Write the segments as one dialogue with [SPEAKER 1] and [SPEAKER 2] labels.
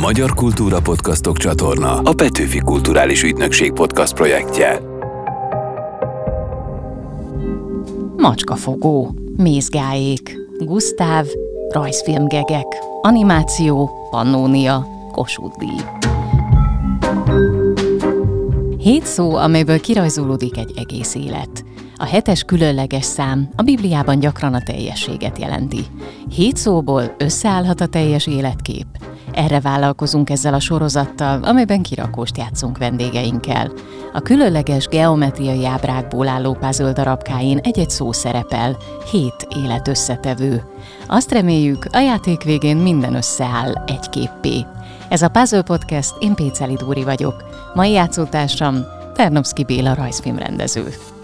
[SPEAKER 1] Magyar Kultúra Podcastok csatorna a Petőfi Kulturális Ügynökség podcast projektje.
[SPEAKER 2] Macskafogó, Mézgáék, Gusztáv, rajzfilmgegek, animáció, Pannónia, Kossuth díj. Hét szó, amelyből kirajzolódik egy egész élet. A hetes különleges szám a Bibliában gyakran a teljességet jelenti. Hét szóból összeállhat a teljes életkép. Erre vállalkozunk ezzel a sorozattal, amelyben kirakóst játszunk vendégeinkkel. A különleges geometriai ábrákból álló puzzle darabkáin egy-egy szó szerepel, hét élet összetevő. Azt reméljük, a játék végén minden összeáll egy képpé. Ez a Puzzle Podcast, én Péceli Dúri vagyok. Mai játszótársam Ternovszki Béla rajzfilmrendező.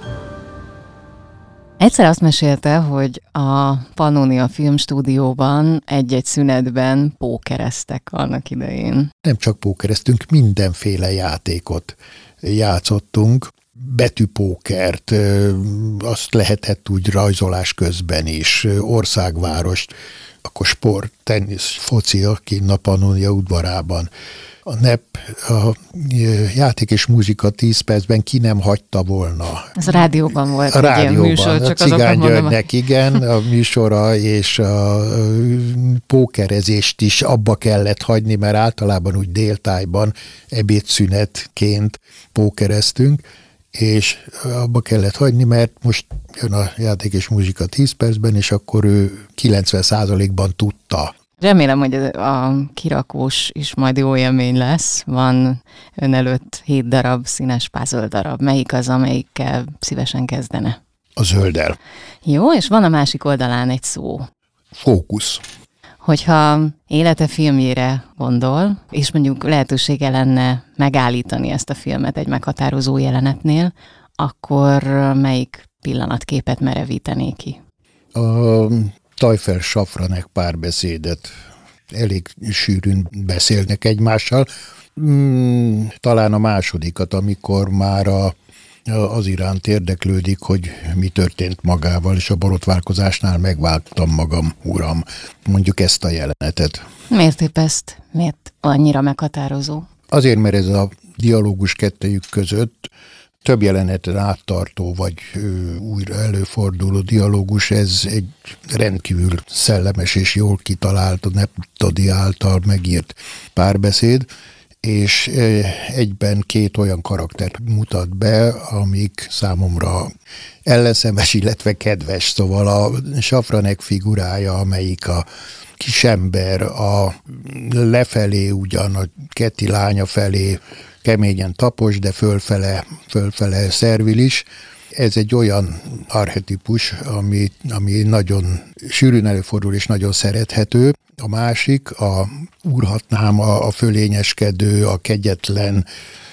[SPEAKER 2] Egyszer azt mesélte, hogy a Pannonia Filmstúdióban egy-egy szünetben pókereztek annak idején.
[SPEAKER 3] Nem csak pókereztünk, mindenféle játékot játszottunk, betűpókert, azt lehetett úgy rajzolás közben is, országvárost, akkor sport, tenisz, foci, aki a udvarában a NEP, a játék és muzsika 10 percben ki nem hagyta volna.
[SPEAKER 2] Ez a rádióban volt
[SPEAKER 3] a rádióban,
[SPEAKER 2] műsor,
[SPEAKER 3] a
[SPEAKER 2] csak
[SPEAKER 3] Cigány
[SPEAKER 2] mondom.
[SPEAKER 3] Györgynek, igen, a műsora és a pókerezést is abba kellett hagyni, mert általában úgy déltájban ebédszünetként pókereztünk, és abba kellett hagyni, mert most jön a játék és muzsika 10 percben, és akkor ő 90%-ban tudta
[SPEAKER 2] Remélem, hogy a kirakós is majd jó élmény lesz. Van ön előtt hét darab színes puzzle darab. Melyik az, amelyikkel szívesen kezdene?
[SPEAKER 3] A zöldel.
[SPEAKER 2] Jó, és van a másik oldalán egy szó.
[SPEAKER 3] Fókusz.
[SPEAKER 2] Hogyha élete filmjére gondol, és mondjuk lehetősége lenne megállítani ezt a filmet egy meghatározó jelenetnél, akkor melyik pillanatképet merevíteni ki?
[SPEAKER 3] A Tajfer Safranek párbeszédet elég sűrűn beszélnek egymással. Mm, talán a másodikat, amikor már a, az iránt érdeklődik, hogy mi történt magával, és a borotválkozásnál megváltam magam, uram. Mondjuk ezt a jelenetet.
[SPEAKER 2] Miért épp ezt? Miért annyira meghatározó?
[SPEAKER 3] Azért, mert ez a dialógus kettejük között több jeleneten áttartó, vagy újra előforduló dialógus, ez egy rendkívül szellemes és jól kitalált, a Neptodi által megírt párbeszéd, és egyben két olyan karaktert mutat be, amik számomra ellenszemes, illetve kedves. Szóval a Safranek figurája, amelyik a kisember, a lefelé ugyan, a Keti lánya felé keményen tapos, de fölfele, fölfele szervilis. Ez egy olyan arhetipus, ami, ami nagyon sűrűn előfordul és nagyon szerethető. A másik, a úrhatnám, a, a fölényeskedő, a kegyetlen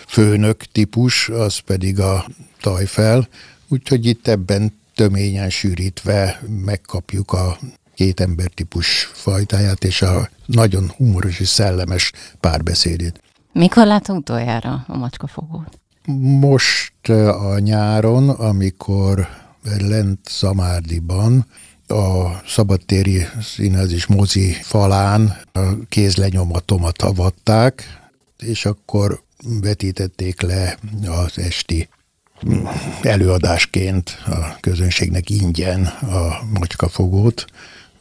[SPEAKER 3] főnök típus, az pedig a tajfel. Úgyhogy itt ebben töményen sűrítve megkapjuk a két embertípus fajtáját és a nagyon humoros és szellemes párbeszédét.
[SPEAKER 2] Mikor látom utoljára a macskafogót?
[SPEAKER 3] Most a nyáron, amikor lent Szamárdiban a szabadtéri színházis mozi falán a kézlenyomatomat avatták, és akkor vetítették le az esti előadásként a közönségnek ingyen a macskafogót,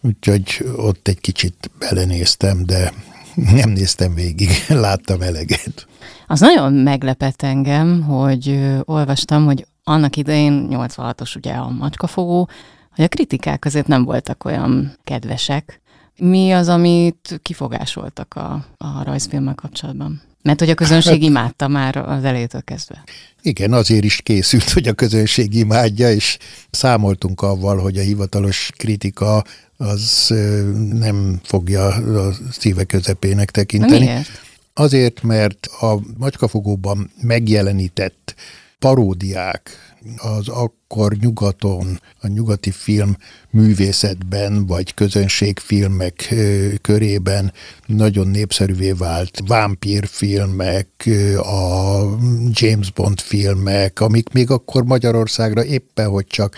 [SPEAKER 3] úgyhogy ott egy kicsit belenéztem, de nem néztem végig, láttam eleget.
[SPEAKER 2] Az nagyon meglepett engem, hogy olvastam, hogy annak idején 86-os ugye a macskafogó, hogy a kritikák azért nem voltak olyan kedvesek. Mi az, amit kifogásoltak a, a rajzfilmmel kapcsolatban? Mert hogy a közönség imádta már az elejétől kezdve.
[SPEAKER 3] Igen, azért is készült, hogy a közönség imádja, és számoltunk avval, hogy a hivatalos kritika az nem fogja a szíve közepének tekinteni.
[SPEAKER 2] Miért?
[SPEAKER 3] Azért, mert a macskafogóban megjelenített paródiák az akkor nyugaton, a nyugati film művészetben, vagy közönségfilmek körében nagyon népszerűvé vált vámpírfilmek, a James Bond filmek, amik még akkor Magyarországra éppen, hogy csak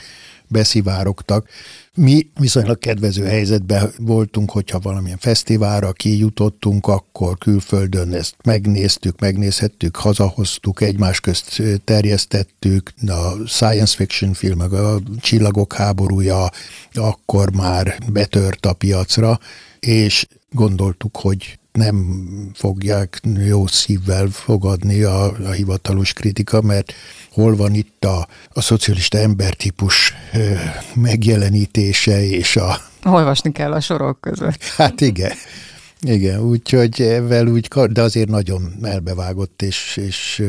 [SPEAKER 3] beszivárogtak. Mi viszonylag kedvező helyzetben voltunk, hogyha valamilyen fesztiválra kijutottunk, akkor külföldön ezt megnéztük, megnézhettük, hazahoztuk, egymás közt terjesztettük, a science fiction filmek, a Csillagok háborúja akkor már betört a piacra, és gondoltuk, hogy nem fogják jó szívvel fogadni a, a hivatalos kritika, mert hol van itt a, a szocialista embertípus megjelenítése és a...
[SPEAKER 2] Olvasni kell a sorok között.
[SPEAKER 3] Hát igen. Igen, úgyhogy ezzel úgy, de azért nagyon elbevágott és, és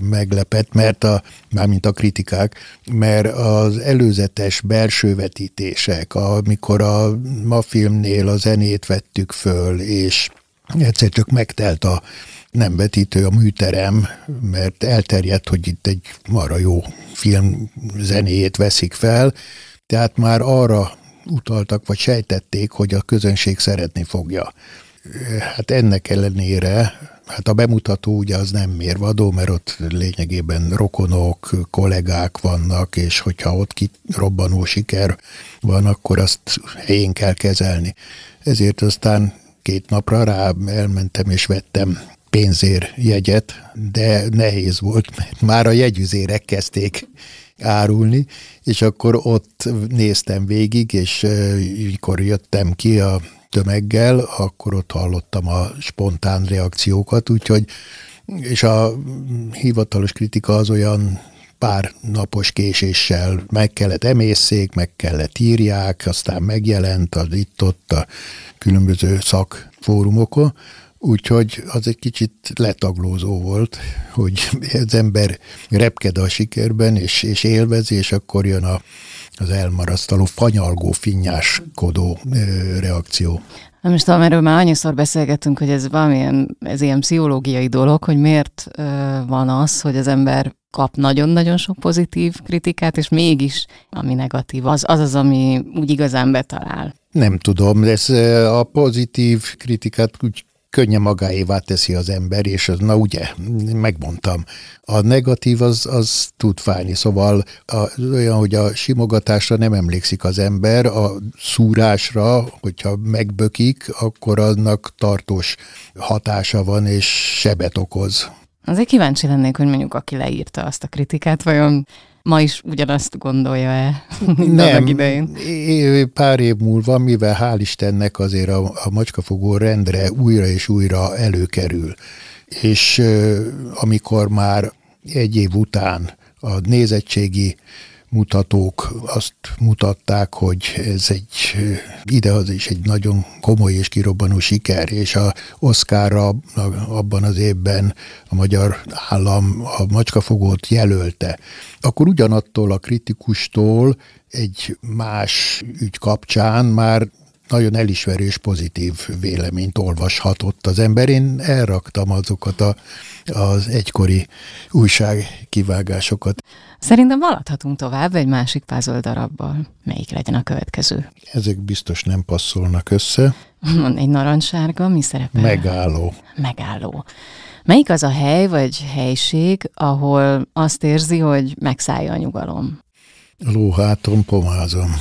[SPEAKER 3] meglepett, mert a, mármint a kritikák, mert az előzetes belső vetítések, amikor a ma filmnél a zenét vettük föl, és egyszer csak megtelt a nem vetítő, a műterem, mert elterjedt, hogy itt egy marra jó film zenéjét veszik fel, tehát már arra utaltak, vagy sejtették, hogy a közönség szeretni fogja. Hát ennek ellenére, hát a bemutató ugye az nem mérvadó, mert ott lényegében rokonok, kollégák vannak, és hogyha ott kirobbanó siker van, akkor azt helyén kell kezelni. Ezért aztán két napra rá elmentem és vettem pénzér jegyet, de nehéz volt, mert már a jegyüzérek kezdték árulni, és akkor ott néztem végig, és mikor jöttem ki a tömeggel, akkor ott hallottam a spontán reakciókat, úgyhogy és a hivatalos kritika az olyan pár napos késéssel meg kellett emészszék, meg kellett írják, aztán megjelent az itt-ott a különböző szakfórumokon, úgyhogy az egy kicsit letaglózó volt, hogy az ember repked a sikerben, és, és élvezi, és akkor jön a, az elmarasztaló, fanyalgó, finnyáskodó reakció.
[SPEAKER 2] Nem is tudom, erről már annyiszor beszélgettünk, hogy ez valamilyen, ez ilyen pszichológiai dolog, hogy miért ö, van az, hogy az ember kap nagyon-nagyon sok pozitív kritikát, és mégis ami negatív, az az, az ami úgy igazán betalál.
[SPEAKER 3] Nem tudom, ez a pozitív kritikát úgy könnyen magáévá teszi az ember, és az, na ugye, megmondtam. A negatív az, az tud fájni, szóval a, olyan, hogy a simogatásra nem emlékszik az ember, a szúrásra, hogyha megbökik, akkor annak tartós hatása van, és sebet okoz.
[SPEAKER 2] Azért kíváncsi lennék, hogy mondjuk aki leírta azt a kritikát, vajon ma is ugyanazt gondolja-e,
[SPEAKER 3] Nem, idején? pár év múlva, mivel hál' Istennek azért a, a macskafogó rendre újra és újra előkerül, és amikor már egy év után a nézettségi mutatók azt mutatták, hogy ez egy idehoz is egy nagyon komoly és kirobbanó siker, és a Oscarra abban az évben a magyar állam a macskafogót jelölte, akkor ugyanattól a kritikustól egy más ügy kapcsán már nagyon elismerő és pozitív véleményt olvashatott az ember. Én elraktam azokat a, az egykori újság kivágásokat.
[SPEAKER 2] Szerintem maradhatunk tovább egy másik puzzle darabbal. Melyik legyen a következő?
[SPEAKER 3] Ezek biztos nem passzolnak össze.
[SPEAKER 2] Egy narancssárga, mi szerepel?
[SPEAKER 3] Megálló.
[SPEAKER 2] Megálló. Melyik az a hely vagy helység, ahol azt érzi, hogy megszállja a nyugalom?
[SPEAKER 3] Lóháton pomázom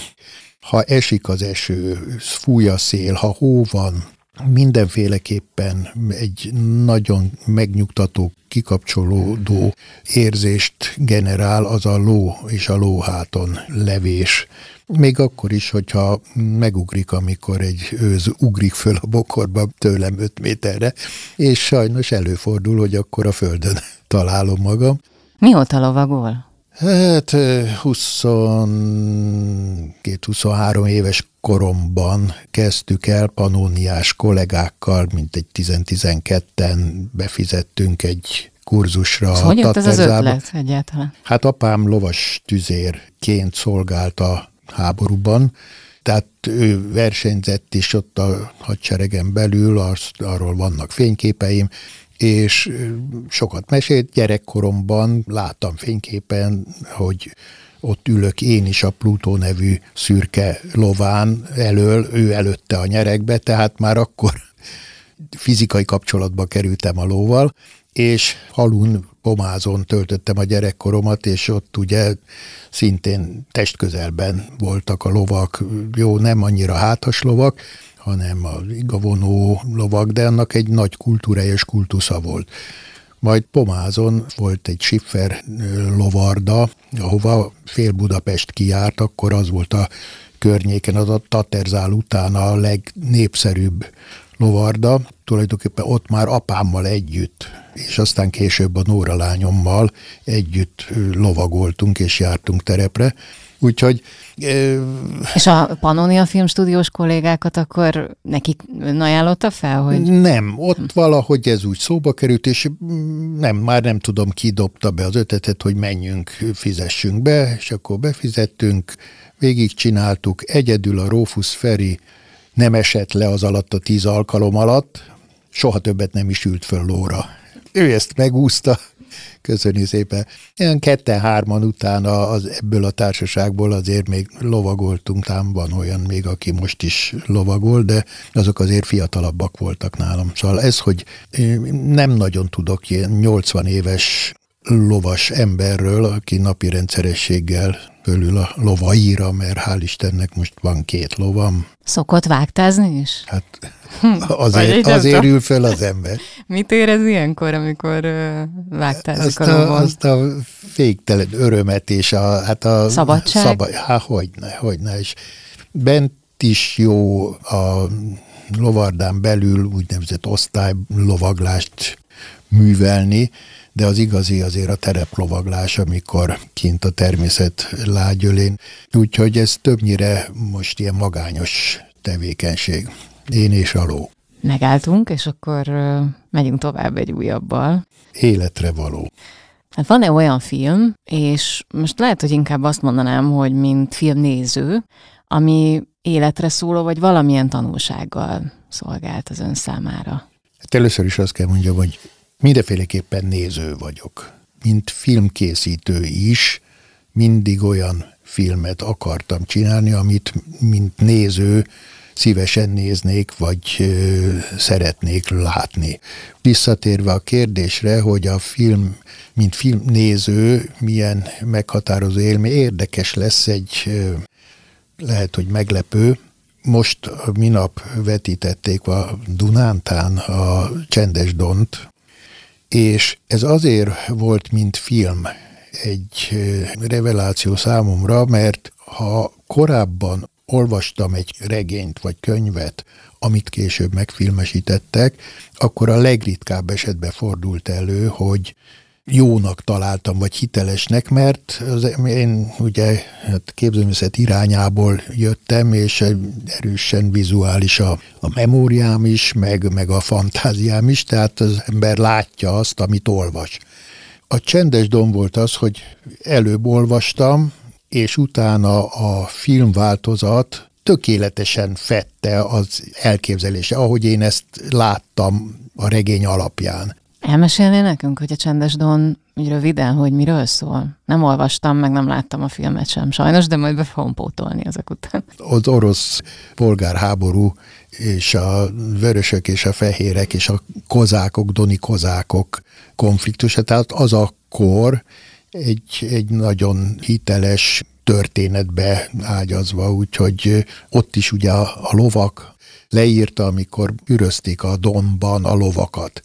[SPEAKER 3] ha esik az eső, fúj a szél, ha hó van, mindenféleképpen egy nagyon megnyugtató, kikapcsolódó érzést generál az a ló és a lóháton levés. Még akkor is, hogyha megugrik, amikor egy őz ugrik föl a bokorba tőlem 5 méterre, és sajnos előfordul, hogy akkor a földön találom magam.
[SPEAKER 2] Mióta lovagol?
[SPEAKER 3] Hát 22-23 éves koromban kezdtük el panóniás kollégákkal, mint egy 10-12-en befizettünk egy kurzusra.
[SPEAKER 2] Hogy jött ez az ötlet egyáltalán?
[SPEAKER 3] Hát apám lovas tüzérként szolgált a háborúban, tehát ő versenyzett is ott a hadseregen belül, azt, arról vannak fényképeim, és sokat mesélt. Gyerekkoromban láttam fényképen, hogy ott ülök én is a Plutó nevű szürke lován elől, ő előtte a nyerekbe, tehát már akkor fizikai kapcsolatba kerültem a lóval, és halun pomázon töltöttem a gyerekkoromat, és ott ugye szintén testközelben voltak a lovak, jó, nem annyira hátas lovak, hanem a igavonó lovak, de annak egy nagy kultúrája és kultusza volt. Majd Pomázon volt egy Schiffer lovarda, ahova fél Budapest kiárt, akkor az volt a környéken, az a Taterzál után a legnépszerűbb lovarda. Tulajdonképpen ott már apámmal együtt, és aztán később a Nóra lányommal együtt lovagoltunk és jártunk terepre. Úgyhogy...
[SPEAKER 2] És a Pannonia filmstúdiós kollégákat akkor nekik ajánlotta fel, hogy...
[SPEAKER 3] Nem, ott valahogy ez úgy szóba került, és nem, már nem tudom, ki dobta be az ötletet, hogy menjünk, fizessünk be, és akkor befizettünk, végigcsináltuk, egyedül a Rófusz Feri nem esett le az alatt a tíz alkalom alatt, soha többet nem is ült föl lóra. Ő ezt megúszta, Köszönjük szépen. Ilyen ketten-hárman utána az, ebből a társaságból azért még lovagoltunk, tám van olyan még, aki most is lovagol, de azok azért fiatalabbak voltak nálam. Szóval ez, hogy nem nagyon tudok ilyen 80 éves lovas emberről, aki napi rendszerességgel fölül a lovaira, mert hál' Istennek most van két lovam.
[SPEAKER 2] Szokott vágtázni is?
[SPEAKER 3] Hát hm, azért, azért ül fel az ember.
[SPEAKER 2] Mit érez ilyenkor, amikor vágtázik azt a,
[SPEAKER 3] lovon? Azt a féktelen örömet és a... Hát a
[SPEAKER 2] Szabadság? Szaba,
[SPEAKER 3] hát hogyne, hogyne. És bent is jó a lovardán belül úgynevezett osztálylovaglást művelni, de az igazi azért a tereplovaglás, amikor kint a természet lágyölén. Úgyhogy ez többnyire most ilyen magányos tevékenység. Én és a ló.
[SPEAKER 2] Megálltunk, és akkor megyünk tovább egy újabbal.
[SPEAKER 3] Életre való.
[SPEAKER 2] Hát van-e olyan film, és most lehet, hogy inkább azt mondanám, hogy mint filmnéző, ami életre szóló, vagy valamilyen tanulsággal szolgált az ön számára?
[SPEAKER 3] Hát először is azt kell mondjam, hogy mindenféleképpen néző vagyok. Mint filmkészítő is mindig olyan filmet akartam csinálni, amit mint néző szívesen néznék, vagy ö, szeretnék látni. Visszatérve a kérdésre, hogy a film, mint filmnéző milyen meghatározó élmény, érdekes lesz egy, ö, lehet, hogy meglepő, most minap vetítették a Dunántán a Csendes Dont, és ez azért volt, mint film, egy reveláció számomra, mert ha korábban olvastam egy regényt vagy könyvet, amit később megfilmesítettek, akkor a legritkább esetben fordult elő, hogy jónak találtam, vagy hitelesnek, mert az, én ugye hát képzőművészet irányából jöttem, és erősen vizuális a, a memóriám is, meg, meg a fantáziám is, tehát az ember látja azt, amit olvas. A csendes dom volt az, hogy előbb olvastam, és utána a filmváltozat tökéletesen fette az elképzelése, ahogy én ezt láttam a regény alapján.
[SPEAKER 2] Elmesélné nekünk, hogy a Csendes Don úgy röviden, hogy miről szól? Nem olvastam, meg nem láttam a filmet sem sajnos, de majd be fogom pótolni ezek után.
[SPEAKER 3] Az orosz polgárháború és a vörösök és a fehérek és a kozákok, doni kozákok konfliktusa, tehát az a kor egy, egy nagyon hiteles történetbe ágyazva, úgyhogy ott is ugye a, a lovak leírta, amikor ürözték a Donban a lovakat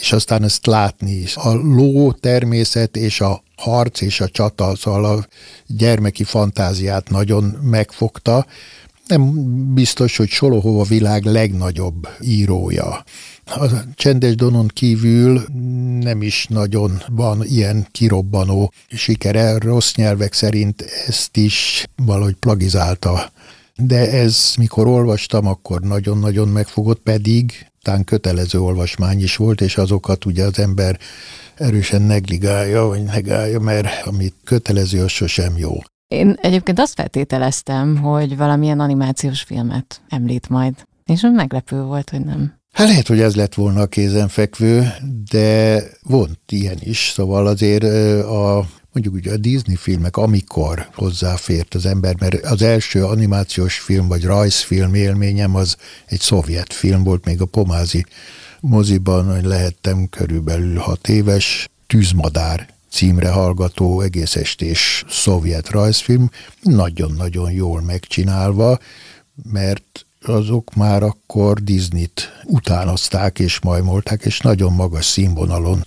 [SPEAKER 3] és aztán ezt látni is. A ló természet és a harc és a csata, szóval a gyermeki fantáziát nagyon megfogta. Nem biztos, hogy Solohov a világ legnagyobb írója. A Csendes Donon kívül nem is nagyon van ilyen kirobbanó sikere. Rossz nyelvek szerint ezt is valahogy plagizálta. De ez, mikor olvastam, akkor nagyon-nagyon megfogott, pedig tán kötelező olvasmány is volt, és azokat ugye az ember erősen negligálja, vagy negálja, mert amit kötelező, az sosem jó.
[SPEAKER 2] Én egyébként azt feltételeztem, hogy valamilyen animációs filmet említ majd, és meglepő volt, hogy nem.
[SPEAKER 3] Hát lehet, hogy ez lett volna a kézenfekvő, de volt ilyen is, szóval azért a mondjuk ugye a Disney filmek, amikor hozzáfért az ember, mert az első animációs film vagy rajzfilm élményem az egy szovjet film volt, még a Pomázi moziban, hogy lehettem körülbelül hat éves, Tűzmadár címre hallgató egész estés szovjet rajzfilm, nagyon-nagyon jól megcsinálva, mert azok már akkor Disney-t utánozták és majmolták, és nagyon magas színvonalon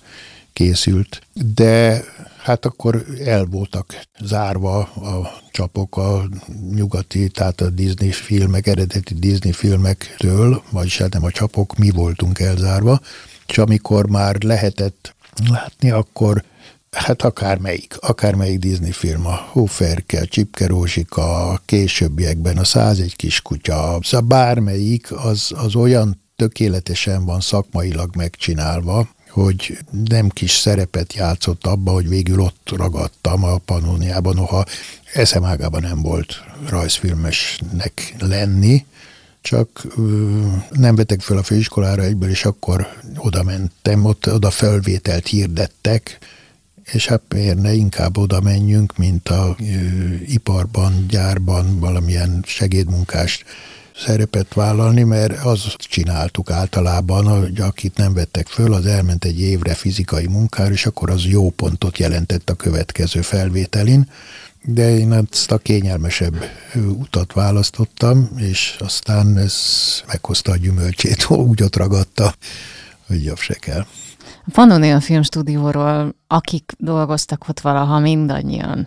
[SPEAKER 3] készült. De hát akkor el voltak zárva a csapok a nyugati, tehát a Disney filmek, eredeti Disney filmektől, vagyis hát nem a csapok, mi voltunk elzárva, és amikor már lehetett látni, akkor Hát akármelyik, akármelyik Disney film, a Hóferke, Csipke Rózsika, a későbbiekben a 101 kiskutya, szóval bármelyik, az, az olyan tökéletesen van szakmailag megcsinálva, hogy nem kis szerepet játszott abba, hogy végül ott ragadtam a Panóniában, noha eszemágában nem volt rajzfilmesnek lenni, csak nem vetek fel a főiskolára egyből, és akkor oda mentem, ott oda felvételt hirdettek, és hát miért ne inkább oda menjünk, mint a ö, iparban, gyárban valamilyen segédmunkást szerepet vállalni, mert azt csináltuk általában, hogy akit nem vettek föl, az elment egy évre fizikai munkára, és akkor az jó pontot jelentett a következő felvételin, de én ezt a kényelmesebb utat választottam, és aztán ez meghozta a gyümölcsét, úgy ott ragadta, hogy jobb se kell.
[SPEAKER 2] Van olyan filmstúdióról, akik dolgoztak ott valaha mindannyian,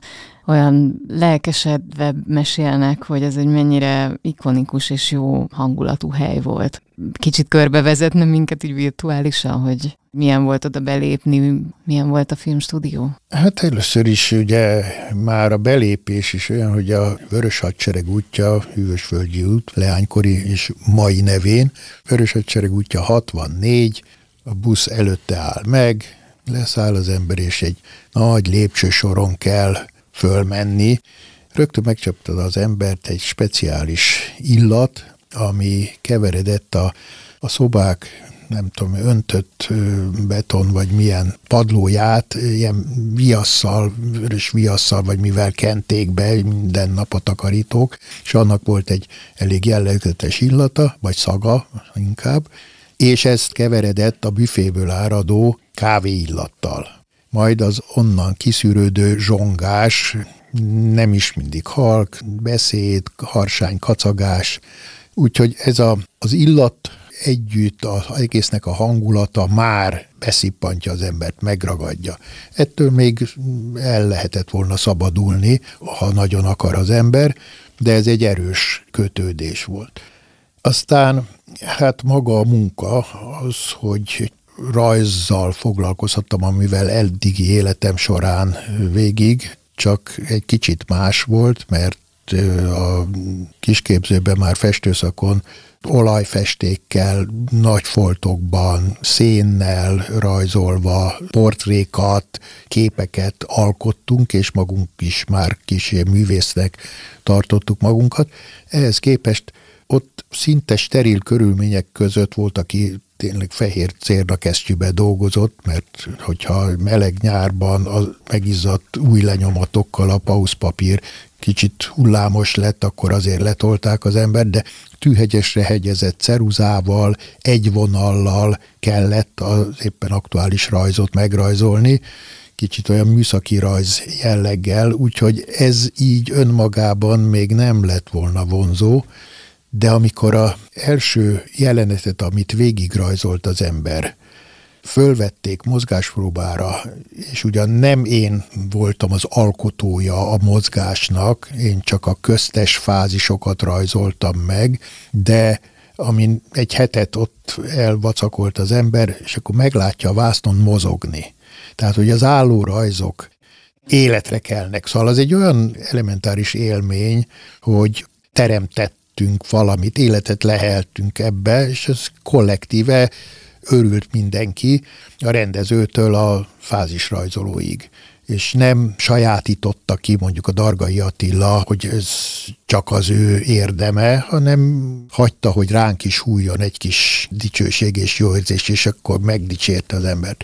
[SPEAKER 2] olyan lelkesedve mesélnek, hogy ez egy mennyire ikonikus és jó hangulatú hely volt. Kicsit körbevezetne minket így virtuálisan, hogy milyen volt oda belépni, milyen volt a filmstúdió?
[SPEAKER 3] Hát először is ugye már a belépés is olyan, hogy a Vörös Hadsereg útja, Hűvösvölgyi út, leánykori és mai nevén, Vörös Hadsereg útja 64, a busz előtte áll meg, leszáll az ember, és egy nagy lépcsősoron kell fölmenni. Rögtön megcsaptad az embert egy speciális illat, ami keveredett a, a szobák nem tudom, öntött beton, vagy milyen padlóját, ilyen viasszal, vörös viasszal, vagy mivel kenték be minden nap a takarítók, és annak volt egy elég jellegzetes illata, vagy szaga inkább, és ezt keveredett a büféből áradó kávéillattal. Majd az onnan kiszűrődő zsongás, nem is mindig halk, beszéd, harsány, kacagás, úgyhogy ez a, az illat együtt az egésznek a hangulata már beszippantja az embert, megragadja. Ettől még el lehetett volna szabadulni, ha nagyon akar az ember, de ez egy erős kötődés volt. Aztán hát maga a munka az, hogy rajzzal foglalkozhattam, amivel eddigi életem során végig, csak egy kicsit más volt, mert a kisképzőben már festőszakon olajfestékkel, nagy foltokban, szénnel rajzolva portrékat, képeket alkottunk, és magunk is már kis művésznek tartottuk magunkat. Ehhez képest ott szinte steril körülmények között volt, aki tényleg fehér cérnakesztyűbe dolgozott, mert hogyha meleg nyárban a megizzadt új lenyomatokkal a pauszpapír kicsit hullámos lett, akkor azért letolták az ember, de tűhegyesre hegyezett ceruzával, egy vonallal kellett az éppen aktuális rajzot megrajzolni, kicsit olyan műszaki rajz jelleggel, úgyhogy ez így önmagában még nem lett volna vonzó, de amikor a első jelenetet, amit végigrajzolt az ember, fölvették mozgáspróbára, és ugyan nem én voltam az alkotója a mozgásnak, én csak a köztes fázisokat rajzoltam meg, de amin egy hetet ott elvacakolt az ember, és akkor meglátja a vásznon mozogni. Tehát, hogy az álló rajzok életre kelnek. Szóval az egy olyan elementáris élmény, hogy teremtett tettünk valamit, életet leheltünk ebbe, és ez kollektíve örült mindenki, a rendezőtől a fázisrajzolóig és nem sajátította ki mondjuk a Dargai Attila, hogy ez csak az ő érdeme, hanem hagyta, hogy ránk is hújjon egy kis dicsőség és jó érzés, és akkor megdicsérte az embert.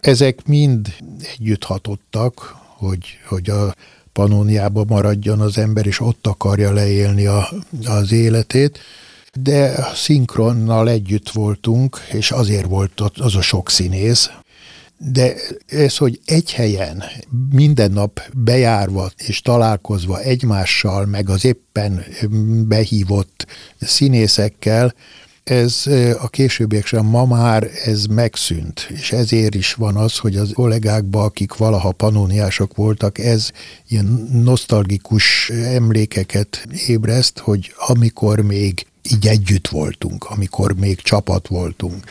[SPEAKER 3] Ezek mind együtt hatottak, hogy, hogy a Panóniába maradjon az ember, és ott akarja leélni a, az életét. de szinkronnal együtt voltunk, és azért volt ott az a sok színész, de ez, hogy egy helyen minden nap bejárva és találkozva egymással, meg az éppen behívott színészekkel, ez a későbbiekben ma már ez megszűnt, és ezért is van az, hogy az kollégákban, akik valaha panóniások voltak, ez ilyen nosztalgikus emlékeket ébreszt, hogy amikor még így együtt voltunk, amikor még csapat voltunk.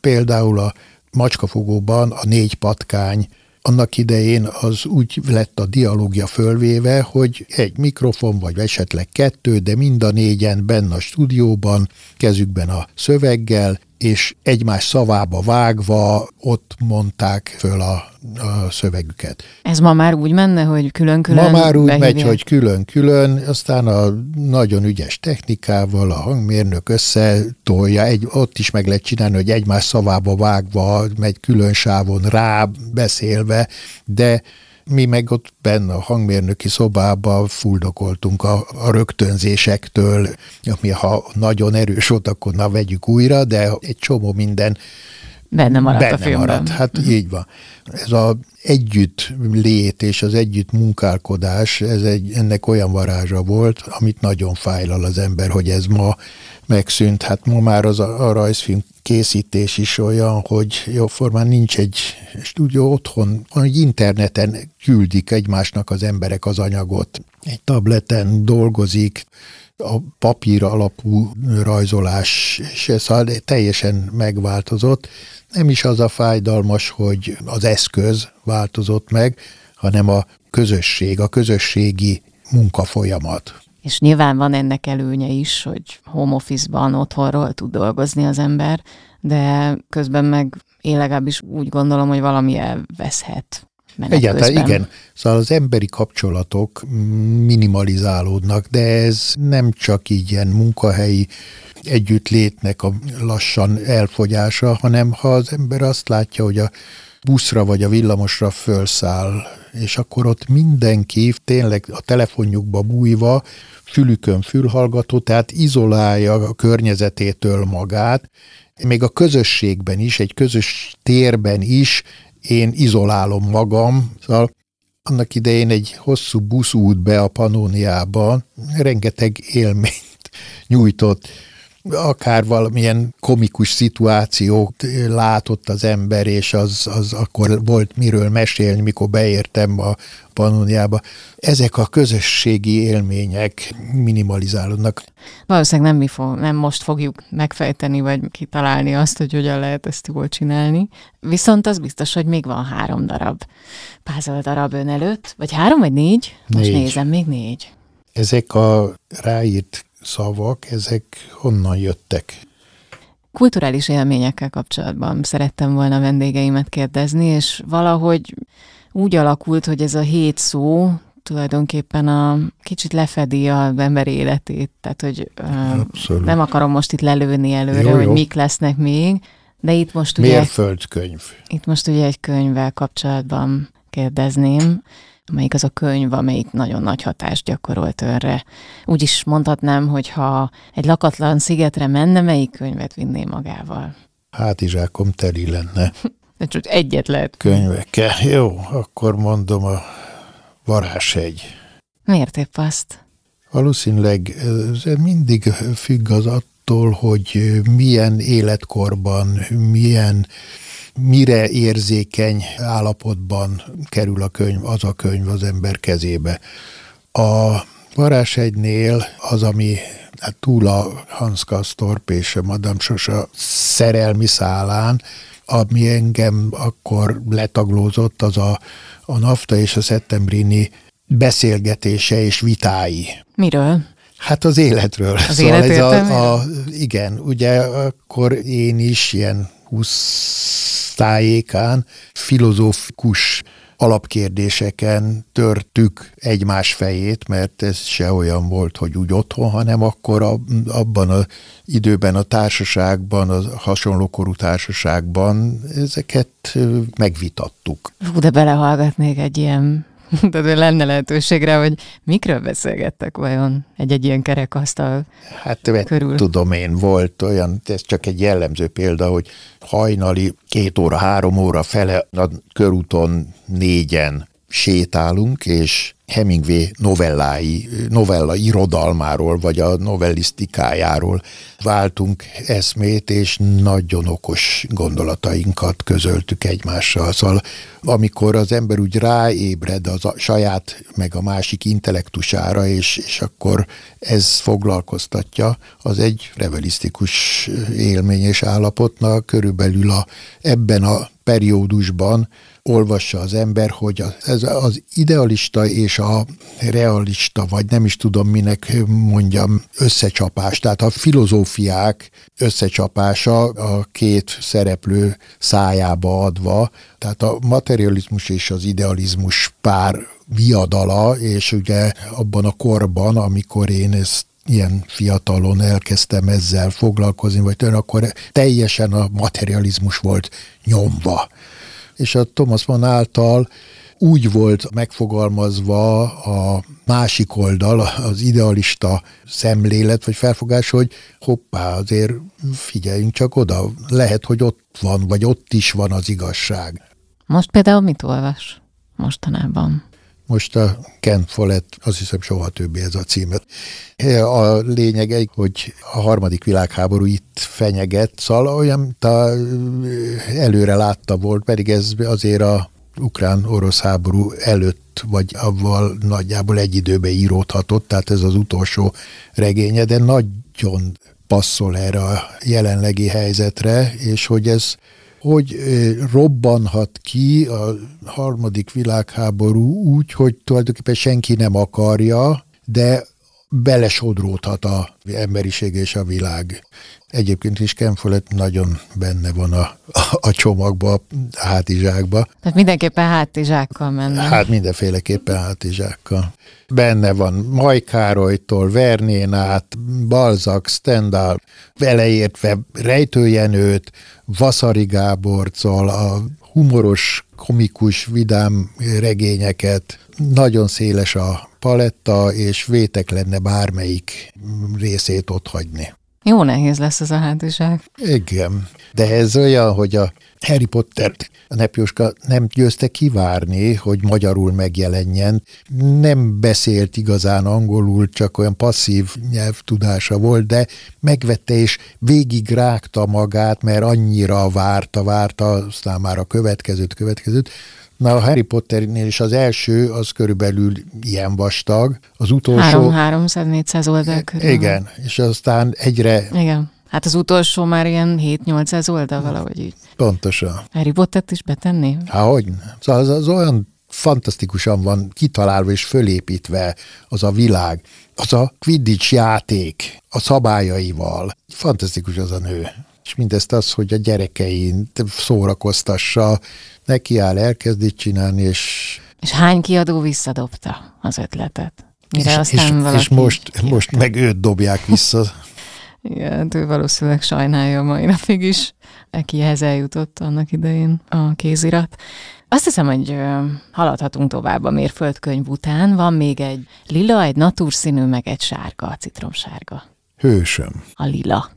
[SPEAKER 3] Például a macskafogóban a négy patkány annak idején az úgy lett a dialógia fölvéve, hogy egy mikrofon, vagy esetleg kettő, de mind a négyen benne a stúdióban, kezükben a szöveggel, és egymás szavába vágva ott mondták föl a, a szövegüket.
[SPEAKER 2] Ez ma már úgy menne, hogy külön-külön
[SPEAKER 3] Ma már úgy behívják. megy, hogy külön-külön, aztán a nagyon ügyes technikával a hangmérnök összetolja, egy, ott is meg lehet csinálni, hogy egymás szavába vágva, megy külön sávon rá beszélve, de mi meg ott benne a hangmérnöki szobába fuldokoltunk a, a rögtönzésektől, ami ha nagyon erős volt, akkor na vegyük újra, de egy csomó minden
[SPEAKER 2] benne maradt benne a filmben. Maradt.
[SPEAKER 3] Hát uh-huh. így van. Ez a együtt lét és az együtt munkálkodás, ez egy, ennek olyan varázsa volt, amit nagyon fájlal az ember, hogy ez ma megszűnt. Hát ma már az a, a rajzfilm készítés is olyan, hogy jóformán nincs egy stúdió otthon, hogy interneten küldik egymásnak az emberek az anyagot. Egy tableten dolgozik, a papír alapú rajzolás, és ez teljesen megváltozott. Nem is az a fájdalmas, hogy az eszköz változott meg, hanem a közösség, a közösségi munkafolyamat.
[SPEAKER 2] És nyilván van ennek előnye is, hogy home office-ban otthonról tud dolgozni az ember, de közben meg én legalábbis úgy gondolom, hogy valami elveszhet.
[SPEAKER 3] Egyáltalán közben. igen. Szóval az emberi kapcsolatok minimalizálódnak, de ez nem csak így ilyen munkahelyi együttlétnek a lassan elfogyása, hanem ha az ember azt látja, hogy a buszra vagy a villamosra fölszáll, és akkor ott mindenki tényleg a telefonjukba bújva, fülükön fülhallgató, tehát izolálja a környezetétől magát, még a közösségben is, egy közös térben is én izolálom magam, szóval annak idején egy hosszú buszút be a Panóniába rengeteg élményt nyújtott akár valamilyen komikus szituációt látott az ember, és az, az akkor volt miről mesélni, mikor beértem a Pannoniába. Ezek a közösségi élmények minimalizálódnak.
[SPEAKER 2] Valószínűleg nem, mi fog, nem most fogjuk megfejteni, vagy kitalálni azt, hogy hogyan lehet ezt jól csinálni. Viszont az biztos, hogy még van három darab pázol darab ön előtt, vagy három, vagy négy? Most négy. nézem, még négy.
[SPEAKER 3] Ezek a ráírt szavak, ezek honnan jöttek?
[SPEAKER 2] Kulturális élményekkel kapcsolatban szerettem volna vendégeimet kérdezni, és valahogy úgy alakult, hogy ez a hét szó tulajdonképpen a kicsit lefedi az ember életét, tehát hogy Abszolút. nem akarom most itt lelőni előre, jó, hogy jó. mik lesznek még, de itt most
[SPEAKER 3] ugye... Mérföldkönyv.
[SPEAKER 2] Itt most ugye egy könyvvel kapcsolatban kérdezném amelyik az a könyv, amelyik nagyon nagy hatást gyakorolt önre. Úgy is mondhatnám, hogy ha egy lakatlan szigetre menne, melyik könyvet vinné magával?
[SPEAKER 3] Hátizsákom teli lenne.
[SPEAKER 2] De csak egyet lehet.
[SPEAKER 3] Könyvekkel. Jó, akkor mondom a varázsegy.
[SPEAKER 2] Miért épp azt?
[SPEAKER 3] Valószínűleg ez mindig függ az attól, hogy milyen életkorban, milyen mire érzékeny állapotban kerül a könyv, az a könyv az ember kezébe. A varázsegynél az, ami hát túl a Hans Kastorp és a Madame Sosa szerelmi szálán, ami engem akkor letaglózott, az a, a NAFTA és a Szettembrini beszélgetése és vitái.
[SPEAKER 2] Miről?
[SPEAKER 3] Hát az életről.
[SPEAKER 2] Az szóval ez a, a,
[SPEAKER 3] igen, ugye akkor én is ilyen 20 tájékán filozófikus alapkérdéseken törtük egymás fejét, mert ez se olyan volt, hogy úgy otthon, hanem akkor abban az időben a társaságban, a hasonló korú társaságban ezeket megvitattuk.
[SPEAKER 2] Hú, de belehallgatnék egy ilyen Tehát lenne lehetőségre, hogy mikről beszélgettek vajon egy-egy ilyen kerekasztal
[SPEAKER 3] Hát körül? tudom én, volt olyan, ez csak egy jellemző példa, hogy hajnali két óra, három óra fele a körúton négyen sétálunk, és Hemingway novellái, novella irodalmáról, vagy a novellisztikájáról váltunk eszmét, és nagyon okos gondolatainkat közöltük egymással. Szóval amikor az ember úgy ráébred az a saját, meg a másik intellektusára, és, és akkor ez foglalkoztatja, az egy revelisztikus élmény és állapotnak körülbelül a, ebben a periódusban olvassa az ember, hogy ez az idealista és a realista, vagy nem is tudom minek mondjam, összecsapás, tehát a filozófiák összecsapása a két szereplő szájába adva, tehát a materializmus és az idealizmus pár viadala, és ugye abban a korban, amikor én ezt ilyen fiatalon elkezdtem ezzel foglalkozni, vagy tőle, akkor teljesen a materializmus volt nyomva és a Thomas Mann által úgy volt megfogalmazva a másik oldal, az idealista szemlélet vagy felfogás, hogy hoppá, azért figyeljünk csak oda, lehet, hogy ott van, vagy ott is van az igazság.
[SPEAKER 2] Most például mit olvas mostanában?
[SPEAKER 3] Most a Ken Follett, azt hiszem soha többé ez a címet. A lényeg, hogy a harmadik világháború itt fenyeget, szóval olyan ta előre látta volt, pedig ez azért a ukrán-orosz háború előtt, vagy avval nagyjából egy időben íródhatott, tehát ez az utolsó regénye, de nagyon passzol erre a jelenlegi helyzetre, és hogy ez hogy robbanhat ki a harmadik világháború úgy, hogy tulajdonképpen senki nem akarja, de belesodródhat a emberiség és a világ. Egyébként is Ken Follett nagyon benne van a, a, a csomagba, a hátizsákba.
[SPEAKER 2] Tehát mindenképpen hátizsákkal menne.
[SPEAKER 3] Hát mindenféleképpen hátizsákkal. Benne van Majkárolytól, Vernén át, Balzak, Stendhal, veleértve Rejtőjenőt, Vaszari Gáborcol, a humoros, komikus, vidám regényeket. Nagyon széles a paletta, és vétek lenne bármelyik részét ott hagyni.
[SPEAKER 2] Jó nehéz lesz ez a hátizsák.
[SPEAKER 3] Igen, de ez olyan, hogy a Harry Pottert a Nepjóska nem győzte kivárni, hogy magyarul megjelenjen. Nem beszélt igazán angolul, csak olyan passzív nyelvtudása volt, de megvette és végig rágta magát, mert annyira várta, várta, aztán már a következőt, következőt, Na, a Harry Potternél is az első, az körülbelül ilyen vastag, az utolsó...
[SPEAKER 2] 300-400 oldal körül.
[SPEAKER 3] Igen, és aztán egyre...
[SPEAKER 2] Igen. Hát az utolsó már ilyen 7-800 oldal valahogy így.
[SPEAKER 3] Pontosan.
[SPEAKER 2] Harry Pottert is betenni?
[SPEAKER 3] Há, hogy? Szóval az, az olyan fantasztikusan van kitalálva és fölépítve az a világ. Az a Quidditch játék a szabályaival. Fantasztikus az a nő. És mindezt az, hogy a gyerekein szórakoztassa, neki áll, elkezdi csinálni, és...
[SPEAKER 2] És hány kiadó visszadobta az ötletet? Mire és,
[SPEAKER 3] aztán és, és most, most meg őt dobják vissza.
[SPEAKER 2] Igen, ő valószínűleg sajnálja a mai napig is, akihez eljutott annak idején a kézirat. Azt hiszem, hogy haladhatunk tovább a mérföldkönyv után. Van még egy lila, egy natúrszínű, meg egy sárga, a citromsárga.
[SPEAKER 3] Hősöm.
[SPEAKER 2] A lila.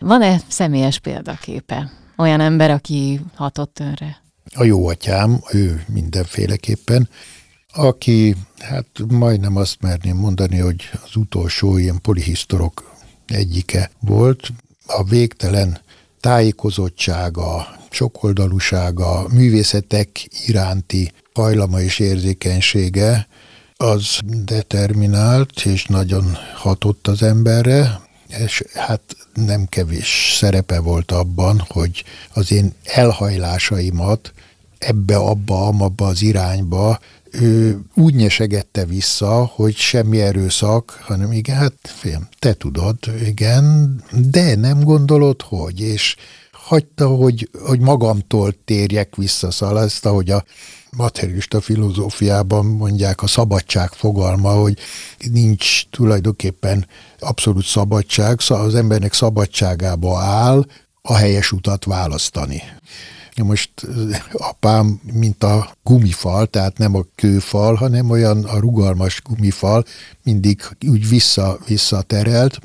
[SPEAKER 2] Van-e személyes példaképe? Olyan ember, aki hatott önre?
[SPEAKER 3] A jó atyám, ő mindenféleképpen, aki, hát majdnem azt merném mondani, hogy az utolsó ilyen polihisztorok egyike volt. A végtelen tájékozottsága, sokoldalúsága, művészetek iránti hajlama és érzékenysége, az determinált és nagyon hatott az emberre, és hát nem kevés szerepe volt abban, hogy az én elhajlásaimat ebbe, abba, abba az irányba ő úgy nyesegette vissza, hogy semmi erőszak, hanem igen, hát félm, te tudod, igen, de nem gondolod, hogy, és hagyta, hogy, hogy magamtól térjek vissza, szóval ezt, ahogy a materialista filozófiában mondják a szabadság fogalma, hogy nincs tulajdonképpen abszolút szabadság, szóval az embernek szabadságába áll a helyes utat választani. Most apám, mint a gumifal, tehát nem a kőfal, hanem olyan a rugalmas gumifal, mindig úgy vissza, visszaterelt.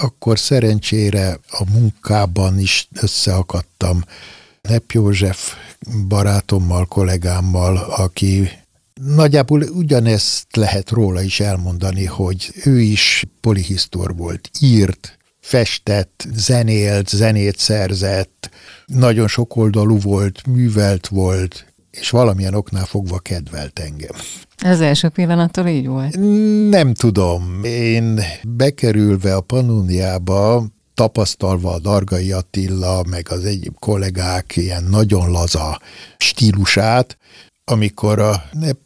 [SPEAKER 3] Akkor szerencsére a munkában is összeakadtam Nepp József barátommal, kollégámmal, aki Nagyjából ugyanezt lehet róla is elmondani, hogy ő is polihisztor volt, írt, festett, zenélt, zenét szerzett, nagyon sokoldalú volt, művelt volt, és valamilyen oknál fogva kedvelt engem.
[SPEAKER 2] Ez első pillanattól így volt?
[SPEAKER 3] Nem tudom. Én bekerülve a Panuniába, tapasztalva a Dargai Attila, meg az egyéb kollégák ilyen nagyon laza stílusát, amikor a NEP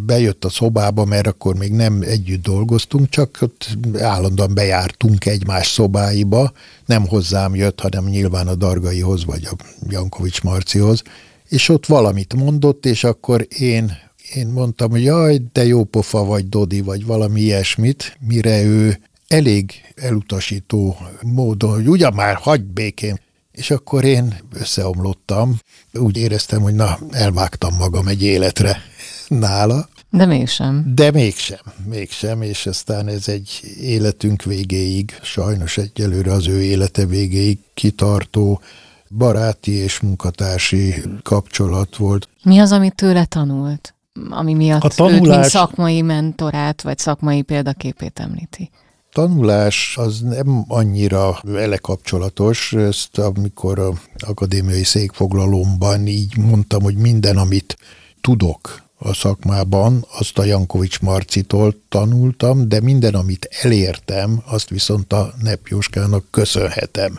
[SPEAKER 3] bejött a szobába, mert akkor még nem együtt dolgoztunk, csak ott állandóan bejártunk egymás szobáiba, nem hozzám jött, hanem nyilván a Dargaihoz, vagy a Jankovics Marcihoz, és ott valamit mondott, és akkor én, én mondtam, hogy jaj, de jó pofa vagy, Dodi, vagy valami ilyesmit, mire ő elég elutasító módon, hogy ugyan már hagyd békén, és akkor én összeomlottam, úgy éreztem, hogy na, elvágtam magam egy életre nála.
[SPEAKER 2] De mégsem.
[SPEAKER 3] De mégsem, mégsem, és aztán ez egy életünk végéig, sajnos egyelőre az ő élete végéig kitartó baráti és munkatársi kapcsolat volt.
[SPEAKER 2] Mi az, amit tőle tanult? Ami miatt a tanulás... őt, mint szakmai mentorát, vagy szakmai példaképét említi?
[SPEAKER 3] tanulás az nem annyira vele kapcsolatos, ezt amikor a akadémiai székfoglalomban így mondtam, hogy minden, amit tudok a szakmában, azt a Jankovics Marcitól tanultam, de minden, amit elértem, azt viszont a Nepjóskának köszönhetem.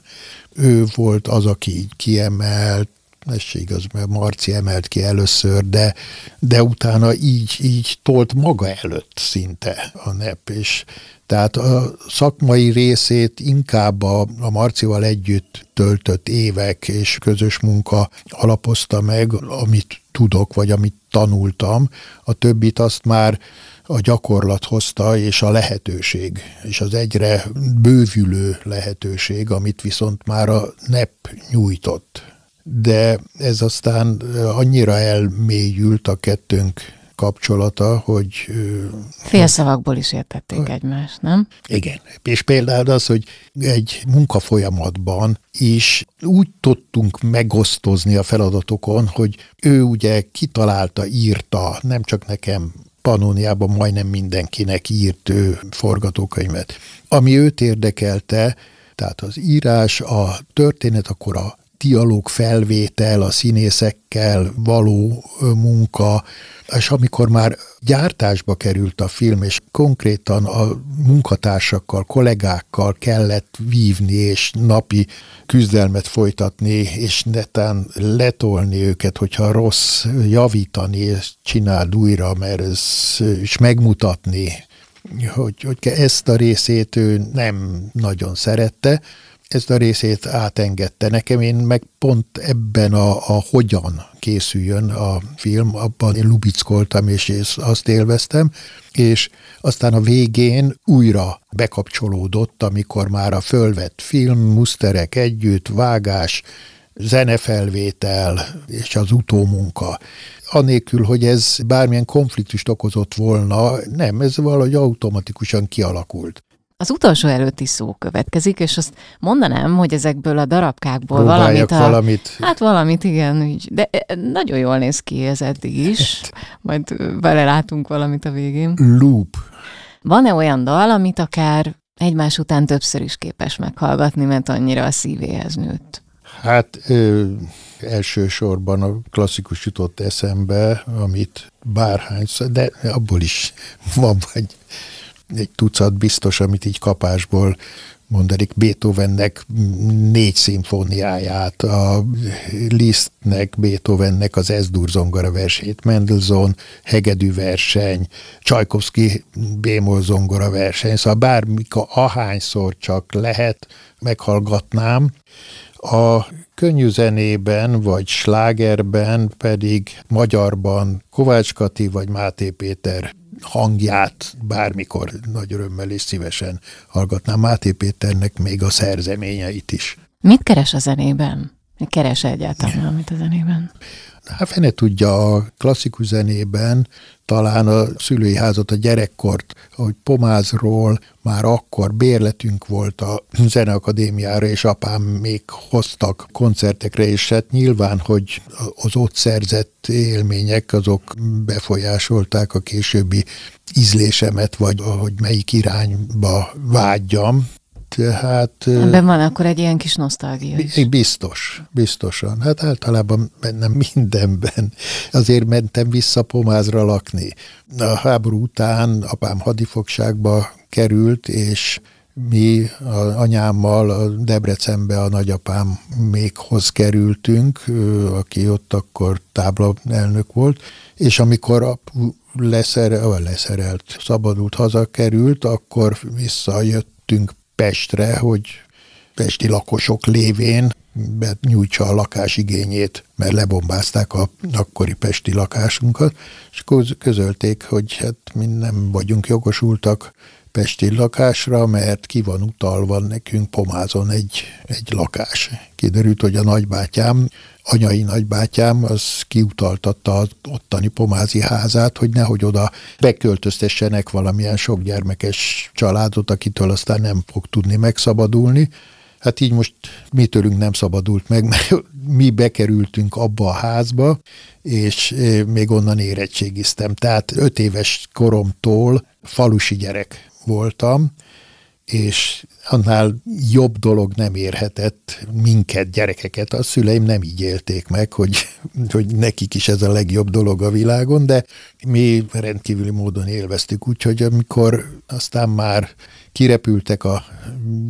[SPEAKER 3] Ő volt az, aki így kiemelt, ez se igaz, mert Marci emelt ki először, de, de utána így, így tolt maga előtt szinte a nep, és tehát a szakmai részét inkább a, a Marcival együtt töltött évek és közös munka alapozta meg, amit tudok, vagy amit tanultam. A többit azt már a gyakorlat hozta, és a lehetőség, és az egyre bővülő lehetőség, amit viszont már a NEP nyújtott. De ez aztán annyira elmélyült a kettőnk kapcsolata, hogy...
[SPEAKER 2] Félszavakból is értették egymást, nem?
[SPEAKER 3] Igen. És például az, hogy egy munkafolyamatban is úgy tudtunk megosztozni a feladatokon, hogy ő ugye kitalálta, írta, nem csak nekem Panóniában majdnem mindenkinek írt ő forgatókönyvet. Ami őt érdekelte, tehát az írás, a történet, akkor a dialóg felvétel, a színészekkel való munka, és amikor már gyártásba került a film, és konkrétan a munkatársakkal, kollégákkal kellett vívni, és napi küzdelmet folytatni, és netán letolni őket, hogyha rossz, javítani, és csináld újra, mert ez is megmutatni, hogy, hogy ezt a részét ő nem nagyon szerette, ezt a részét átengedte nekem, én meg pont ebben a, a hogyan készüljön a film, abban én lubickoltam, és azt élveztem, és aztán a végén újra bekapcsolódott, amikor már a fölvett film, muszterek együtt, vágás, zenefelvétel és az utómunka. Anélkül, hogy ez bármilyen konfliktust okozott volna, nem, ez valahogy automatikusan kialakult.
[SPEAKER 2] Az utolsó előtti szó következik, és azt mondanám, hogy ezekből a darabkákból valamit, a,
[SPEAKER 3] valamit.
[SPEAKER 2] Hát valamit, igen, de e, nagyon jól néz ki ez eddig is. Majd belelátunk valamit a végén.
[SPEAKER 3] Loop.
[SPEAKER 2] Van-e olyan dal, amit akár egymás után többször is képes meghallgatni, mert annyira a szívéhez nőtt?
[SPEAKER 3] Hát ö, elsősorban a klasszikus jutott eszembe, amit bárhányszor, de abból is van vagy egy tucat biztos, amit így kapásból mondanék Beethovennek négy szimfóniáját, a Lisztnek, Beethovennek az Esdur zongora versét, Mendelssohn hegedű verseny, Csajkovszki bémol zongora verseny, szóval bármikor, ahányszor csak lehet, meghallgatnám. A könnyű zenében, vagy slágerben pedig magyarban Kovács Kati vagy Máté Péter hangját bármikor nagy örömmel és szívesen hallgatnám Máté Péternek még a szerzeményeit is.
[SPEAKER 2] Mit keres a zenében? Keres egyáltalán valamit a zenében?
[SPEAKER 3] Hát fene tudja, a klasszikus zenében talán a szülői házat, a gyerekkort, hogy Pomázról már akkor bérletünk volt a Zeneakadémiára, és apám még hoztak koncertekre, és hát nyilván, hogy az ott szerzett élmények, azok befolyásolták a későbbi ízlésemet, vagy hogy melyik irányba vágyjam.
[SPEAKER 2] Tehát... Ebben van akkor egy ilyen kis nosztalgia is.
[SPEAKER 3] Biztos, biztosan. Hát általában bennem mindenben. Azért mentem vissza Pomázra lakni. A háború után apám hadifogságba került, és mi a anyámmal a Debrecenbe a nagyapám méghoz kerültünk, aki ott akkor tábla elnök volt, és amikor apu leszerelt, leszerelt, szabadult, hazakerült, akkor visszajöttünk Pestre, hogy pesti lakosok lévén nyújtsa a lakásigényét, mert lebombázták a akkori pesti lakásunkat, és közölték, hogy hát mi nem vagyunk jogosultak pesti lakásra, mert ki van utalva nekünk Pomázon egy, egy lakás. Kiderült, hogy a nagybátyám, anyai nagybátyám, az kiutaltatta az ottani pomázi házát, hogy nehogy oda beköltöztessenek valamilyen sokgyermekes családot, akitől aztán nem fog tudni megszabadulni. Hát így most mi tőlünk nem szabadult meg, mert mi bekerültünk abba a házba, és eh, még onnan érettségiztem. Tehát öt éves koromtól falusi gyerek voltam, és annál jobb dolog nem érhetett minket, gyerekeket. A szüleim nem így élték meg, hogy, hogy nekik is ez a legjobb dolog a világon, de mi rendkívüli módon élveztük, úgyhogy amikor aztán már kirepültek a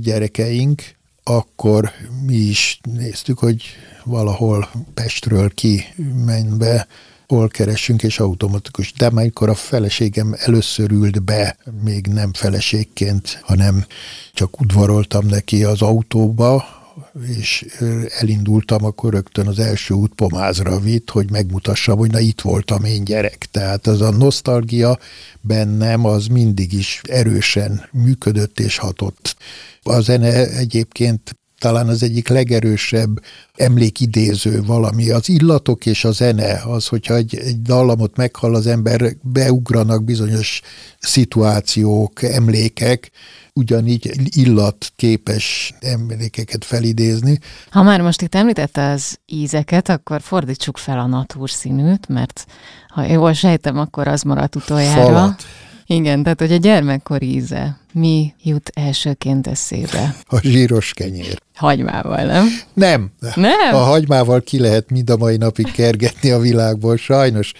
[SPEAKER 3] gyerekeink, akkor mi is néztük, hogy valahol Pestről ki be hol keressünk, és automatikus. De amikor a feleségem először ült be, még nem feleségként, hanem csak udvaroltam neki az autóba, és elindultam, akkor rögtön az első út pomázra vitt, hogy megmutassam, hogy na itt voltam én gyerek. Tehát az a nosztalgia bennem az mindig is erősen működött és hatott. A zene egyébként talán az egyik legerősebb emlékidéző valami. Az illatok és a zene, az, hogyha egy, egy dallamot meghall az ember, beugranak bizonyos szituációk, emlékek, ugyanígy illat képes emlékeket felidézni.
[SPEAKER 2] Ha már most itt említette az ízeket, akkor fordítsuk fel a natúrszínűt, mert ha jól sejtem, akkor az maradt utoljára. Falat. Igen, tehát hogy a gyermekkor íze. Mi jut elsőként eszébe?
[SPEAKER 3] A zsíros kenyér.
[SPEAKER 2] Hagymával, nem?
[SPEAKER 3] Nem. Nem? A hagymával ki lehet mind a mai napig kergetni a világból, sajnos.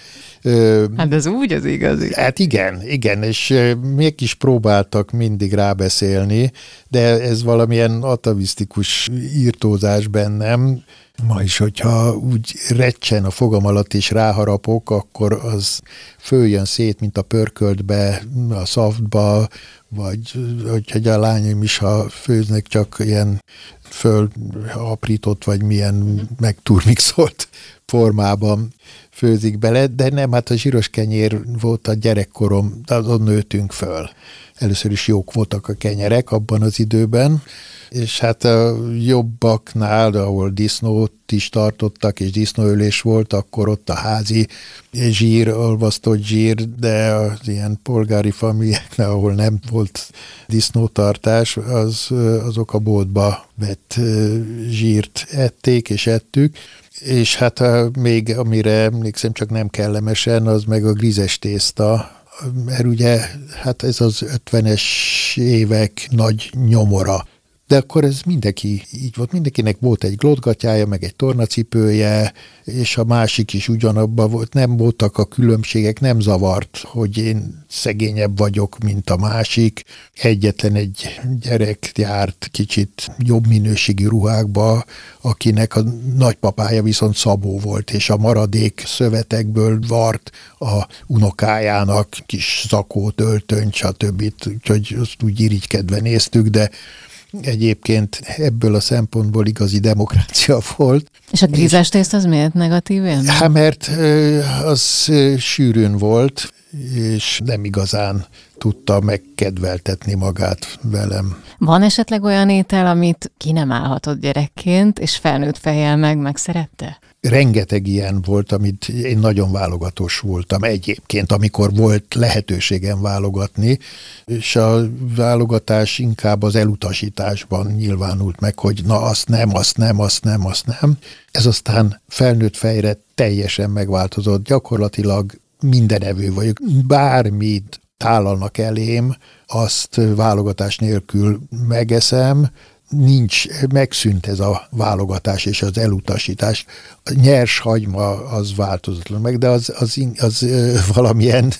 [SPEAKER 2] Hát ez úgy az igazi.
[SPEAKER 3] Hát igen, igen, és még is próbáltak mindig rábeszélni, de ez valamilyen atavisztikus írtózás bennem, Ma is, hogyha úgy recsen a fogam alatt és ráharapok, akkor az följön szét, mint a pörköltbe, a szaftba, vagy hogyha a lányom is, ha főznek, csak ilyen föl aprított, vagy milyen megturmixolt formában főzik bele, de nem, hát a zsíros kenyér volt a gyerekkorom, azon nőtünk föl. Először is jók voltak a kenyerek abban az időben, és hát a jobbaknál, ahol disznót is tartottak, és disznóölés volt, akkor ott a házi zsír, olvasztott zsír, de az ilyen polgári familiáknál, ahol nem volt disznótartás, az, azok a boltba vett zsírt ették, és ettük, és hát még amire emlékszem, csak nem kellemesen, az meg a grizes tészta, mert ugye hát ez az 50-es évek nagy nyomora de akkor ez mindenki így volt, mindenkinek volt egy glotgatyája, meg egy tornacipője, és a másik is ugyanabban volt, nem voltak a különbségek, nem zavart, hogy én szegényebb vagyok, mint a másik. Egyetlen egy gyerek járt kicsit jobb minőségi ruhákba, akinek a nagypapája viszont szabó volt, és a maradék szövetekből vart a unokájának kis zakót, öltönyt, stb. Úgyhogy azt úgy irigykedve néztük, de egyébként ebből a szempontból igazi demokrácia volt.
[SPEAKER 2] És a grízes tészt az miért negatív?
[SPEAKER 3] Hát mert az sűrűn volt, és nem igazán tudta megkedveltetni magát velem.
[SPEAKER 2] Van esetleg olyan étel, amit ki nem állhatott gyerekként, és felnőtt fejjel meg megszerette?
[SPEAKER 3] Rengeteg ilyen volt, amit én nagyon válogatós voltam egyébként, amikor volt lehetőségem válogatni, és a válogatás inkább az elutasításban nyilvánult meg, hogy na azt nem, azt nem, azt nem, azt nem. Ez aztán felnőtt fejre teljesen megváltozott, gyakorlatilag mindenevő vagyok. Bármit tálalnak elém, azt válogatás nélkül megeszem, nincs, megszűnt ez a válogatás és az elutasítás. A nyers hagyma az változatlan meg, de az, az, az, az valamilyen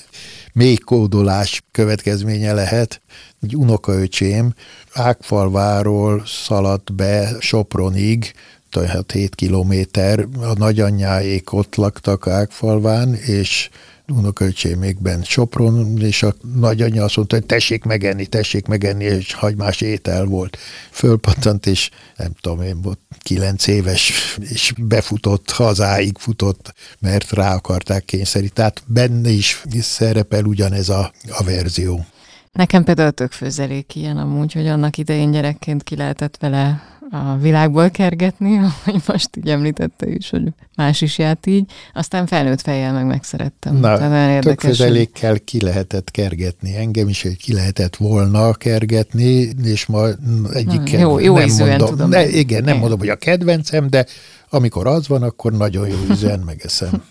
[SPEAKER 3] mély kódolás következménye lehet. Egy unokaöcsém Ákfalváról szaladt be Sopronig, tehát 7 kilométer, a nagyanyjáék ott laktak Ákfalván, és unokaöcsémékben Sopron, és a nagyanyja azt mondta, hogy tessék megenni, tessék megenni, és hagymás étel volt. Fölpattant, és nem tudom én, volt kilenc éves, és befutott, hazáig futott, mert rá akarták kényszeríteni. Tehát benne is szerepel ugyanez a, a verzió.
[SPEAKER 2] Nekem például tök főzelék ilyen amúgy, hogy annak idején gyerekként ki lehetett vele a világból kergetni, ahogy most így említette is, hogy más is járt így, aztán felnőtt fejjel meg megszerettem.
[SPEAKER 3] Na, Tehát tök közelékkel ki lehetett kergetni. Engem is, hogy ki lehetett volna kergetni, és ma egyik
[SPEAKER 2] jó, jó
[SPEAKER 3] nem mondom.
[SPEAKER 2] tudom.
[SPEAKER 3] Ne, igen, nem mondom, hogy a kedvencem, de amikor az van, akkor nagyon jó ízűen megeszem.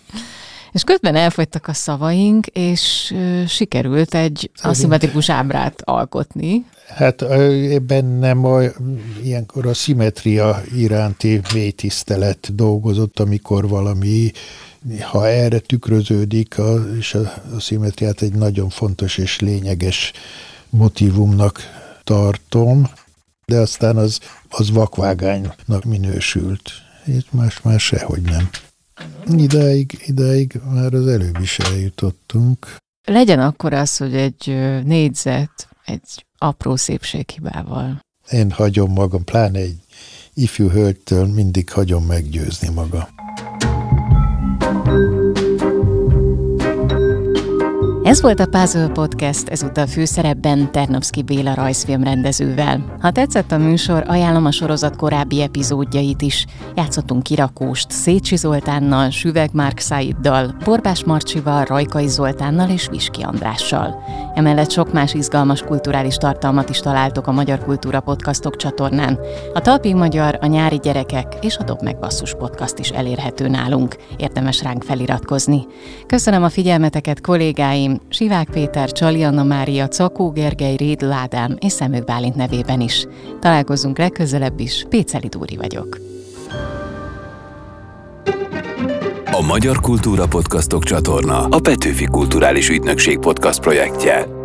[SPEAKER 2] És közben elfogytak a szavaink, és sikerült egy aszimmetrikus ábrát alkotni.
[SPEAKER 3] Hát bennem a, ilyenkor a szimetria iránti mély tisztelet dolgozott, amikor valami, ha erre tükröződik, a, és a, a szimetriát egy nagyon fontos és lényeges motivumnak tartom, de aztán az, az vakvágánynak minősült. Itt más-más sehogy nem. Ideig, ideig már az előbb is eljutottunk.
[SPEAKER 2] Legyen akkor az, hogy egy négyzet, egy apró szépséghibával.
[SPEAKER 3] Én hagyom magam, pláne egy ifjú hölgytől mindig hagyom meggyőzni magam.
[SPEAKER 2] Ez volt a Puzzle Podcast, ezúttal főszerepben Ternowski Béla rajzfilmrendezővel. Ha tetszett a műsor, ajánlom a sorozat korábbi epizódjait is. Játszottunk kirakóst Szécsi Zoltánnal, Süveg Márk Szaiddal, Borbás Marcsival, Rajkai Zoltánnal és Viski Andrással. Emellett sok más izgalmas kulturális tartalmat is találtok a Magyar Kultúra Podcastok csatornán. A Talpig Magyar, a Nyári Gyerekek és a Dob meg Basszus Podcast is elérhető nálunk. Érdemes ránk feliratkozni. Köszönöm a figyelmeteket kollégáim, Sivák Péter, Csali Anna Mária, Cakó Gergely, Réd Ládám és Szemők Bálint nevében is. Találkozunk legközelebb is, Péceli Dúri vagyok.
[SPEAKER 1] A Magyar Kultúra Podcastok csatorna a Petőfi Kulturális Ügynökség podcast projektje.